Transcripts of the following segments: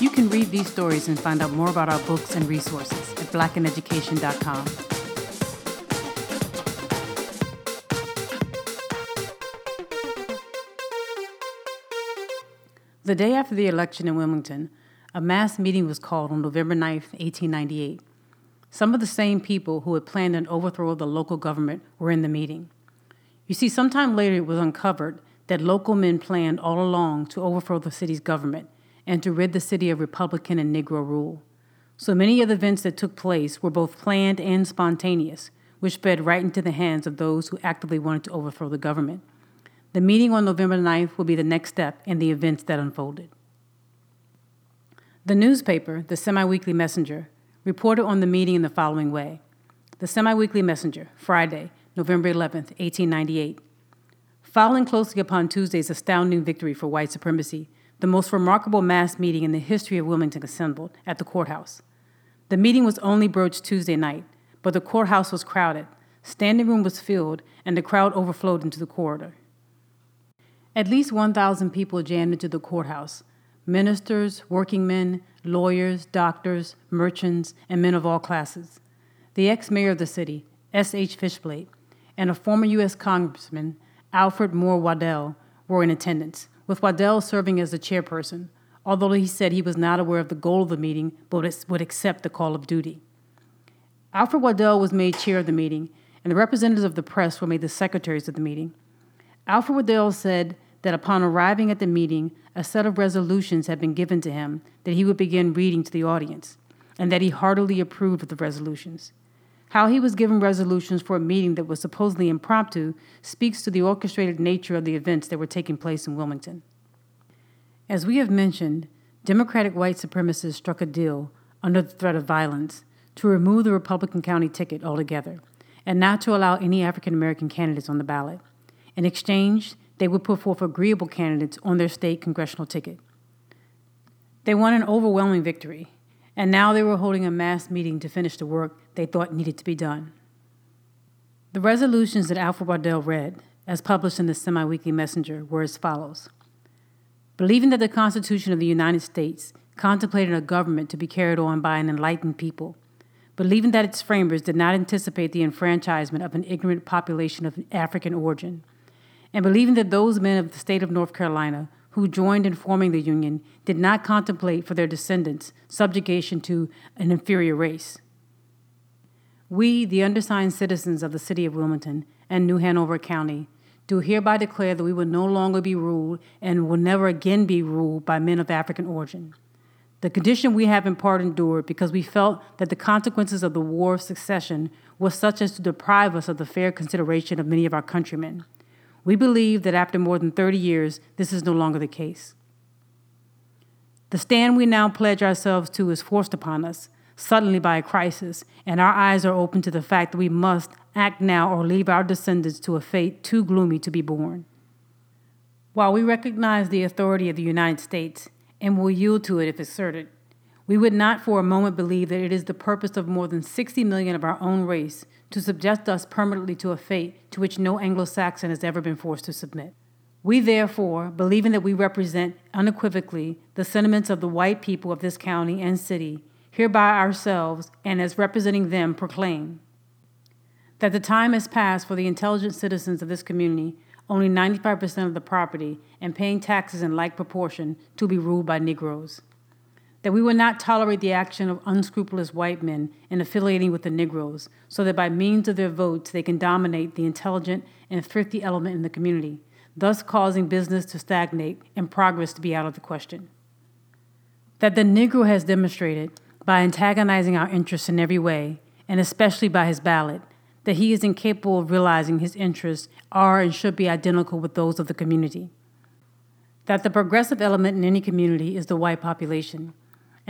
You can read these stories and find out more about our books and resources at blackineducation.com. The day after the election in Wilmington, a mass meeting was called on November 9, 1898. Some of the same people who had planned an overthrow of the local government were in the meeting. You see, sometime later it was uncovered that local men planned all along to overthrow the city's government and to rid the city of Republican and Negro rule. So many of the events that took place were both planned and spontaneous, which fed right into the hands of those who actively wanted to overthrow the government. The meeting on November 9th will be the next step in the events that unfolded. The newspaper, the Semi Weekly Messenger, reported on the meeting in the following way The Semi Weekly Messenger, Friday, November 11th, 1898. Following closely upon Tuesday's astounding victory for white supremacy, the most remarkable mass meeting in the history of Wilmington assembled at the courthouse. The meeting was only broached Tuesday night, but the courthouse was crowded, standing room was filled, and the crowd overflowed into the corridor. At least 1,000 people jammed into the courthouse, ministers, working men, lawyers, doctors, merchants, and men of all classes. The ex mayor of the city, S.H. Fishblate, and a former U.S. Congressman, Alfred Moore Waddell, were in attendance, with Waddell serving as the chairperson, although he said he was not aware of the goal of the meeting but would accept the call of duty. Alfred Waddell was made chair of the meeting, and the representatives of the press were made the secretaries of the meeting. Alfred Waddell said that upon arriving at the meeting, a set of resolutions had been given to him that he would begin reading to the audience, and that he heartily approved of the resolutions. How he was given resolutions for a meeting that was supposedly impromptu speaks to the orchestrated nature of the events that were taking place in Wilmington. As we have mentioned, Democratic white supremacists struck a deal, under the threat of violence, to remove the Republican County ticket altogether, and not to allow any African American candidates on the ballot. In exchange, they would put forth agreeable candidates on their state congressional ticket. They won an overwhelming victory, and now they were holding a mass meeting to finish the work they thought needed to be done. The resolutions that Alfred Waddell read, as published in the Semi Weekly Messenger, were as follows Believing that the Constitution of the United States contemplated a government to be carried on by an enlightened people, believing that its framers did not anticipate the enfranchisement of an ignorant population of African origin, and believing that those men of the state of North Carolina who joined in forming the Union did not contemplate for their descendants subjugation to an inferior race. We, the undersigned citizens of the city of Wilmington and New Hanover County, do hereby declare that we will no longer be ruled and will never again be ruled by men of African origin. The condition we have in part endured because we felt that the consequences of the War of Secession were such as to deprive us of the fair consideration of many of our countrymen. We believe that after more than 30 years, this is no longer the case. The stand we now pledge ourselves to is forced upon us suddenly by a crisis, and our eyes are open to the fact that we must act now or leave our descendants to a fate too gloomy to be borne. While we recognize the authority of the United States and will yield to it if asserted, we would not for a moment believe that it is the purpose of more than 60 million of our own race to subject us permanently to a fate to which no Anglo Saxon has ever been forced to submit. We, therefore, believing that we represent unequivocally the sentiments of the white people of this county and city, hereby ourselves, and as representing them, proclaim that the time has passed for the intelligent citizens of this community, owning 95% of the property and paying taxes in like proportion, to be ruled by Negroes that we will not tolerate the action of unscrupulous white men in affiliating with the Negroes, so that by means of their votes they can dominate the intelligent and thrifty element in the community, thus causing business to stagnate and progress to be out of the question. That the Negro has demonstrated, by antagonizing our interests in every way, and especially by his ballot, that he is incapable of realizing his interests are and should be identical with those of the community. That the progressive element in any community is the white population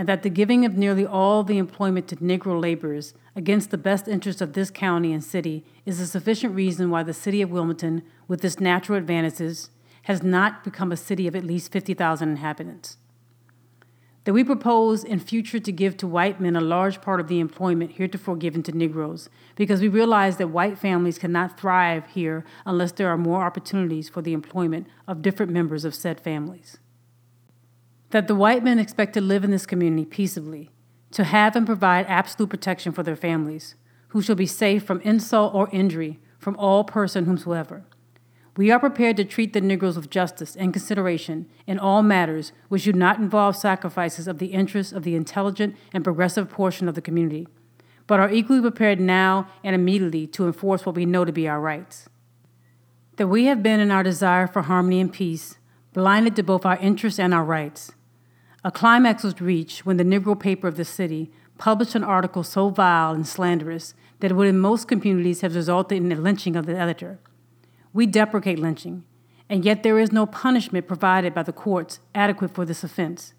and that the giving of nearly all the employment to Negro laborers against the best interests of this county and city is a sufficient reason why the city of Wilmington, with its natural advantages, has not become a city of at least 50,000 inhabitants. That we propose in future to give to white men a large part of the employment heretofore given to Negroes, because we realize that white families cannot thrive here unless there are more opportunities for the employment of different members of said families That the white men expect to live in this community peaceably, to have and provide absolute protection for their families, who shall be safe from insult or injury from all person whomsoever. We are prepared to treat the Negroes with justice and consideration in all matters which do not involve sacrifices of the interests of the intelligent and progressive portion of the community, but are equally prepared now and immediately to enforce what we know to be our rights. That we have been in our desire for harmony and peace blinded to both our interests and our rights. A climax was reached when the Negro paper of the city published an article so vile and slanderous that it would in most communities have resulted in the lynching of the editor. We deprecate lynching, and yet there is no punishment provided by the courts adequate for this offense.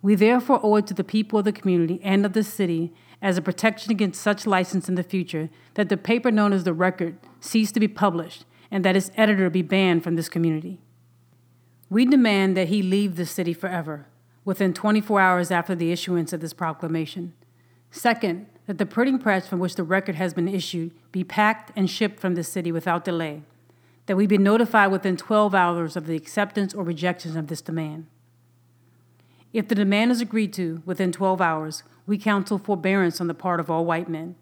We therefore owe it to the people of the community and of the city as a protection against such license in the future that the paper known as the Record cease to be published and that its editor be banned from this community. We demand that he leave the city forever, within 24 hours after the issuance of this proclamation. Second, that the printing press from which the record has been issued be packed and shipped from this city without delay, that we be notified within 12 hours of the acceptance or rejection of this demand. If the demand is agreed to within 12 hours, we counsel forbearance on the part of all white men.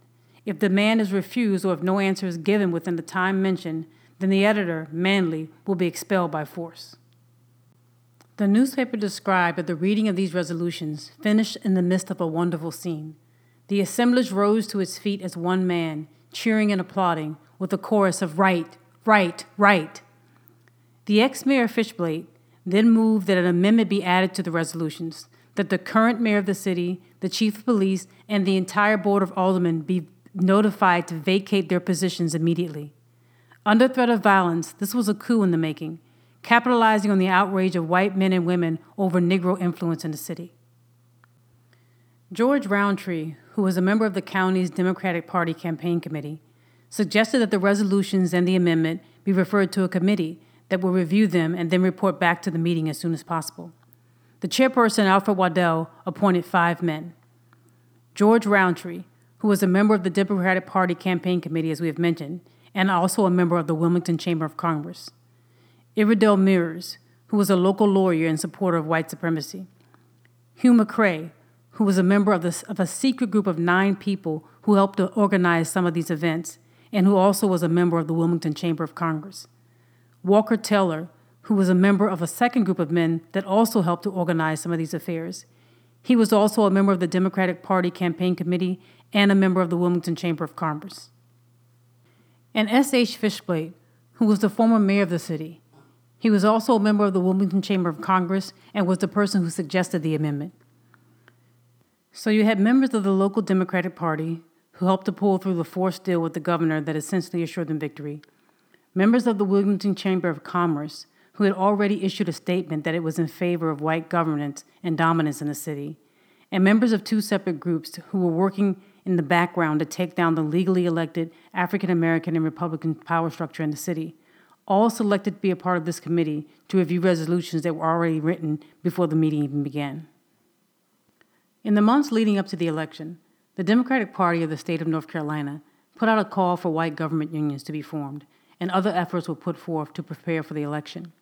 If the demand is refused or if no answer is given within the time mentioned, then the editor, Manly, will be expelled by force. The newspaper described that the reading of these resolutions finished in the midst of a wonderful scene. The assemblage rose to its feet as one man, cheering and applauding, with a chorus of right, right, right. The ex mayor Fishblate then moved that an amendment be added to the resolutions, that the current mayor of the city, the chief of police, and the entire board of aldermen be notified to vacate their positions immediately. Under threat of violence, this was a coup in the making, capitalizing on the outrage of white men and women over Negro influence in the city. George Rountree, who was a member of the county's Democratic Party campaign committee, suggested that the resolutions and the amendment be referred to a committee that will review them and then report back to the meeting as soon as possible. The chairperson, Alfred Waddell, appointed five men. George Rountree, who was a member of the Democratic Party campaign committee, as we have mentioned, and also a member of the Wilmington Chamber of Congress. Iredell Mears, who was a local lawyer and supporter of white supremacy. Hugh MacRae, who was a member of, this, of a secret group of nine people who helped to organize some of these events, and who also was a member of the Wilmington Chamber of Congress. Walker Taylor, who was a member of a second group of men that also helped to organize some of these affairs. He was also a member of the Democratic Party Campaign Committee and a member of the Wilmington Chamber of Commerce. And S.H. Fishblate, who was the former mayor of the city. He was also a member of the Wilmington Chamber of Congress and was the person who suggested the amendment. So you had members of the local Democratic Party who helped to pull through the forced deal with the governor that essentially assured them victory. Members of the Wilmington Chamber of Commerce who had already issued a statement that it was in favor of white governance and dominance in the city, and members of two separate groups who were working in the background to take down the legally elected African American and Republican power structure in the city, all selected to be a part of this committee to review resolutions that were already written before the meeting even began. In the months leading up to the election, the Democratic Party of the state of North Carolina put out a call for white government unions to be formed and other efforts were put forth to prepare for the election.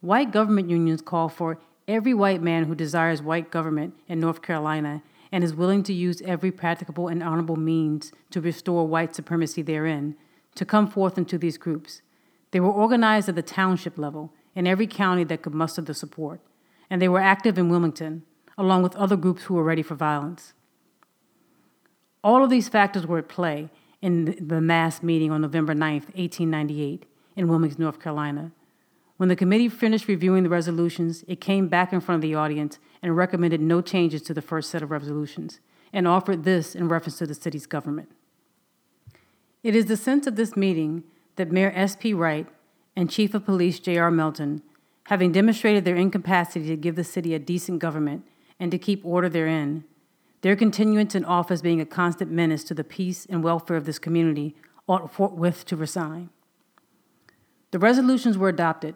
White government unions call for every white man who desires white government in North Carolina and is willing to use every practicable and honorable means to restore white supremacy therein to come forth into these groups. They were organized at the township level in every county that could muster the support, and they were active in Wilmington, along with other groups who were ready for violence. All of these factors were at play in the mass meeting on November 9, 1898, in Wilmington, North Carolina. When the committee finished reviewing the resolutions, it came back in front of the audience and recommended no changes to the first set of resolutions and offered this in reference to the city's government. It is the sense of this meeting that Mayor S.P. Wright and Chief of Police J.R. Melton, having demonstrated their incapacity to give the city a decent government and to keep order therein, their continuance in office being a constant menace to the peace and welfare of this community ought forthwith to resign. The resolutions were adopted.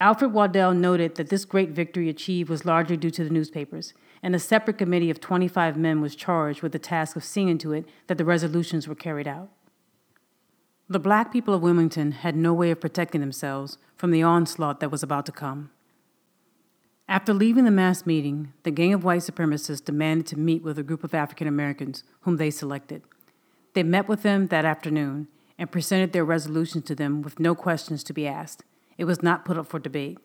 Alfred Waddell noted that this great victory achieved was largely due to the newspapers, and a separate committee of 25 men was charged with the task of seeing to it that the resolutions were carried out. The black people of Wilmington had no way of protecting themselves from the onslaught that was about to come. After leaving the mass meeting, the gang of white supremacists demanded to meet with a group of African Americans whom they selected. They met with them that afternoon and presented their resolution to them with no questions to be asked. It was not put up for debate.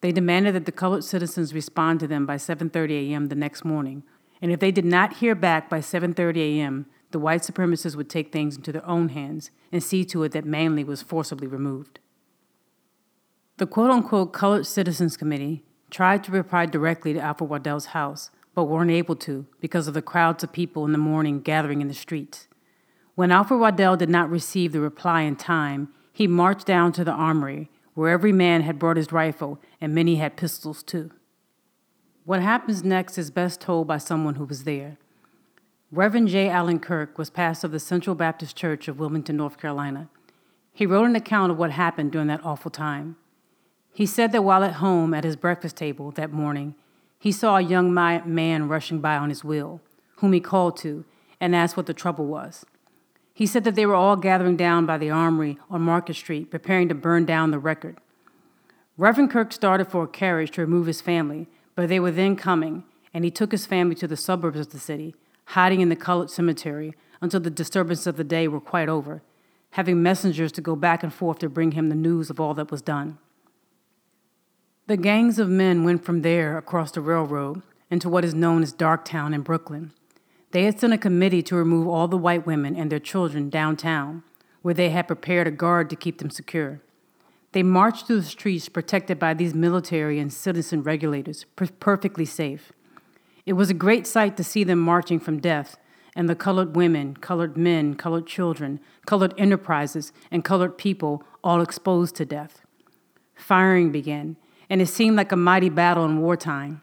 They demanded that the colored citizens respond to them by 7:30 a.m. the next morning, and if they did not hear back by 7:30 a.m., the white supremacists would take things into their own hands and see to it that Manly was forcibly removed. The quote unquote Colored Citizens Committee tried to reply directly to Alfred Waddell's house, but weren't able to because of the crowds of people in the morning gathering in the streets. When Alfred Waddell did not receive the reply in time, he marched down to the armory, where every man had brought his rifle and many had pistols too. What happens next is best told by someone who was there. Reverend J. Allen Kirk was pastor of the Central Baptist Church of Wilmington, North Carolina. He wrote an account of what happened during that awful time. He said that while at home at his breakfast table that morning, he saw a young man rushing by on his wheel, whom he called to and asked what the trouble was. He said that they were all gathering down by the armory on Market Street, preparing to burn down the record. Reverend Kirk started for a carriage to remove his family, but they were then coming, and he took his family to the suburbs of the city, hiding in the colored cemetery until the disturbances of the day were quite over, having messengers to go back and forth to bring him the news of all that was done. The gangs of men went from there across the railroad into what is known as Darktown in Brooklyn. They had sent a committee to remove all the white women and their children downtown, where they had prepared a guard to keep them secure. They marched through the streets protected by these military and citizen regulators, per- perfectly safe. It was a great sight to see them marching from death, and the colored women, colored men, colored children, colored enterprises, and colored people all exposed to death. Firing began, and it seemed like a mighty battle in wartime.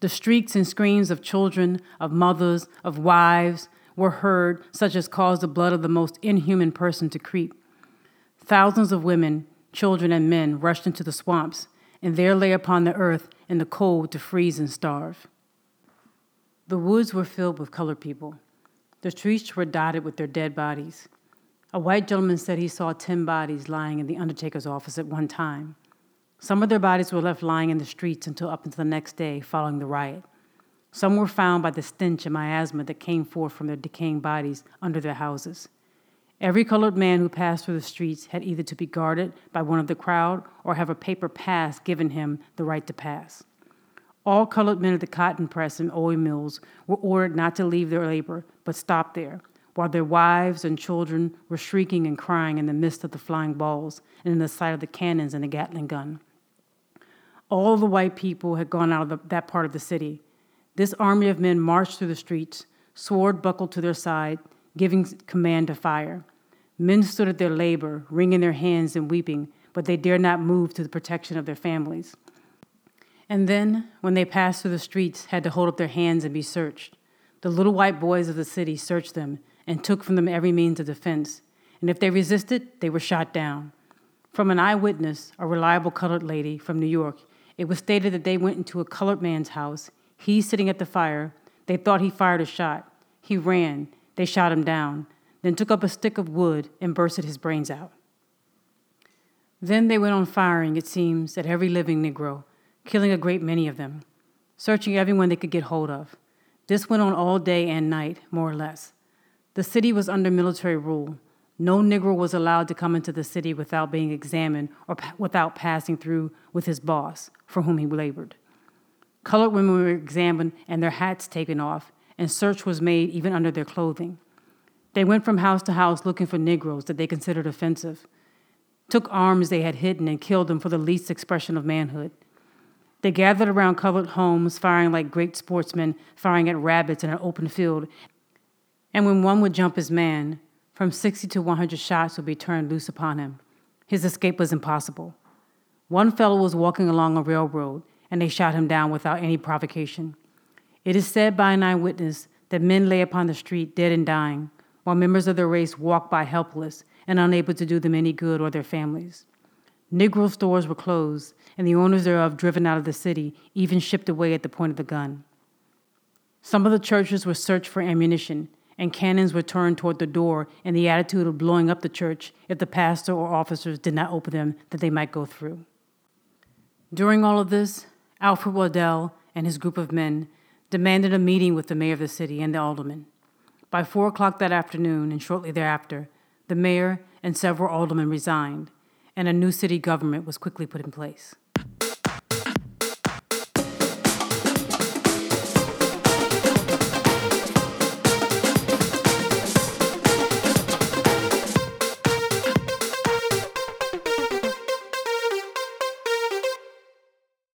The shrieks and screams of children, of mothers, of wives were heard, such as caused the blood of the most inhuman person to creep. Thousands of women, children, and men rushed into the swamps, and there lay upon the earth in the cold to freeze and starve. The woods were filled with colored people. The streets were dotted with their dead bodies. A white gentleman said he saw 10 bodies lying in the undertaker's office at one time. Some of their bodies were left lying in the streets until up until the next day following the riot. Some were found by the stench and miasma that came forth from their decaying bodies under their houses. Every colored man who passed through the streets had either to be guarded by one of the crowd or have a paper pass given him the right to pass. All colored men at the cotton press and oil mills were ordered not to leave their labor, but stop there, while their wives and children were shrieking and crying in the midst of the flying balls and in the sight of the cannons and the Gatling gun. All the white people had gone out of the, that part of the city. This army of men marched through the streets, sword buckled to their side, giving command to fire. Men stood at their labor, wringing their hands and weeping, but they dared not move to the protection of their families. And then, when they passed through the streets, had to hold up their hands and be searched. The little white boys of the city searched them and took from them every means of defense. And if they resisted, they were shot down. From an eyewitness, a reliable colored lady from New York, it was stated that they went into a colored man's house. He sitting at the fire. They thought he fired a shot. He ran. They shot him down, then took up a stick of wood and bursted his brains out. Then they went on firing, it seems, at every living Negro, killing a great many of them, searching everyone they could get hold of. This went on all day and night, more or less. The city was under military rule. No Negro was allowed to come into the city without being examined or without passing through with his boss, for whom he labored. Colored women were examined and their hats taken off, and search was made even under their clothing. They went from house to house looking for Negroes that they considered offensive, took arms they had hidden and killed them for the least expression of manhood. They gathered around colored homes, firing like great sportsmen, firing at rabbits in an open field. And when one would jump his man, from 60 to 100 shots would be turned loose upon him. His escape was impossible. One fellow was walking along a railroad, and they shot him down without any provocation. It is said by an eyewitness that men lay upon the street dead and dying, while members of their race walked by helpless and unable to do them any good or their families. Negro stores were closed, and the owners thereof driven out of the city, even shipped away at the point of the gun. Some of the churches were searched for ammunition, and cannons were turned toward the door in the attitude of blowing up the church if the pastor or officers did not open them that they might go through. During all of this, Alfred Waddell and his group of men demanded a meeting with the mayor of the city and the aldermen. By four o'clock that afternoon, and shortly thereafter, the mayor and several aldermen resigned, and a new city government was quickly put in place.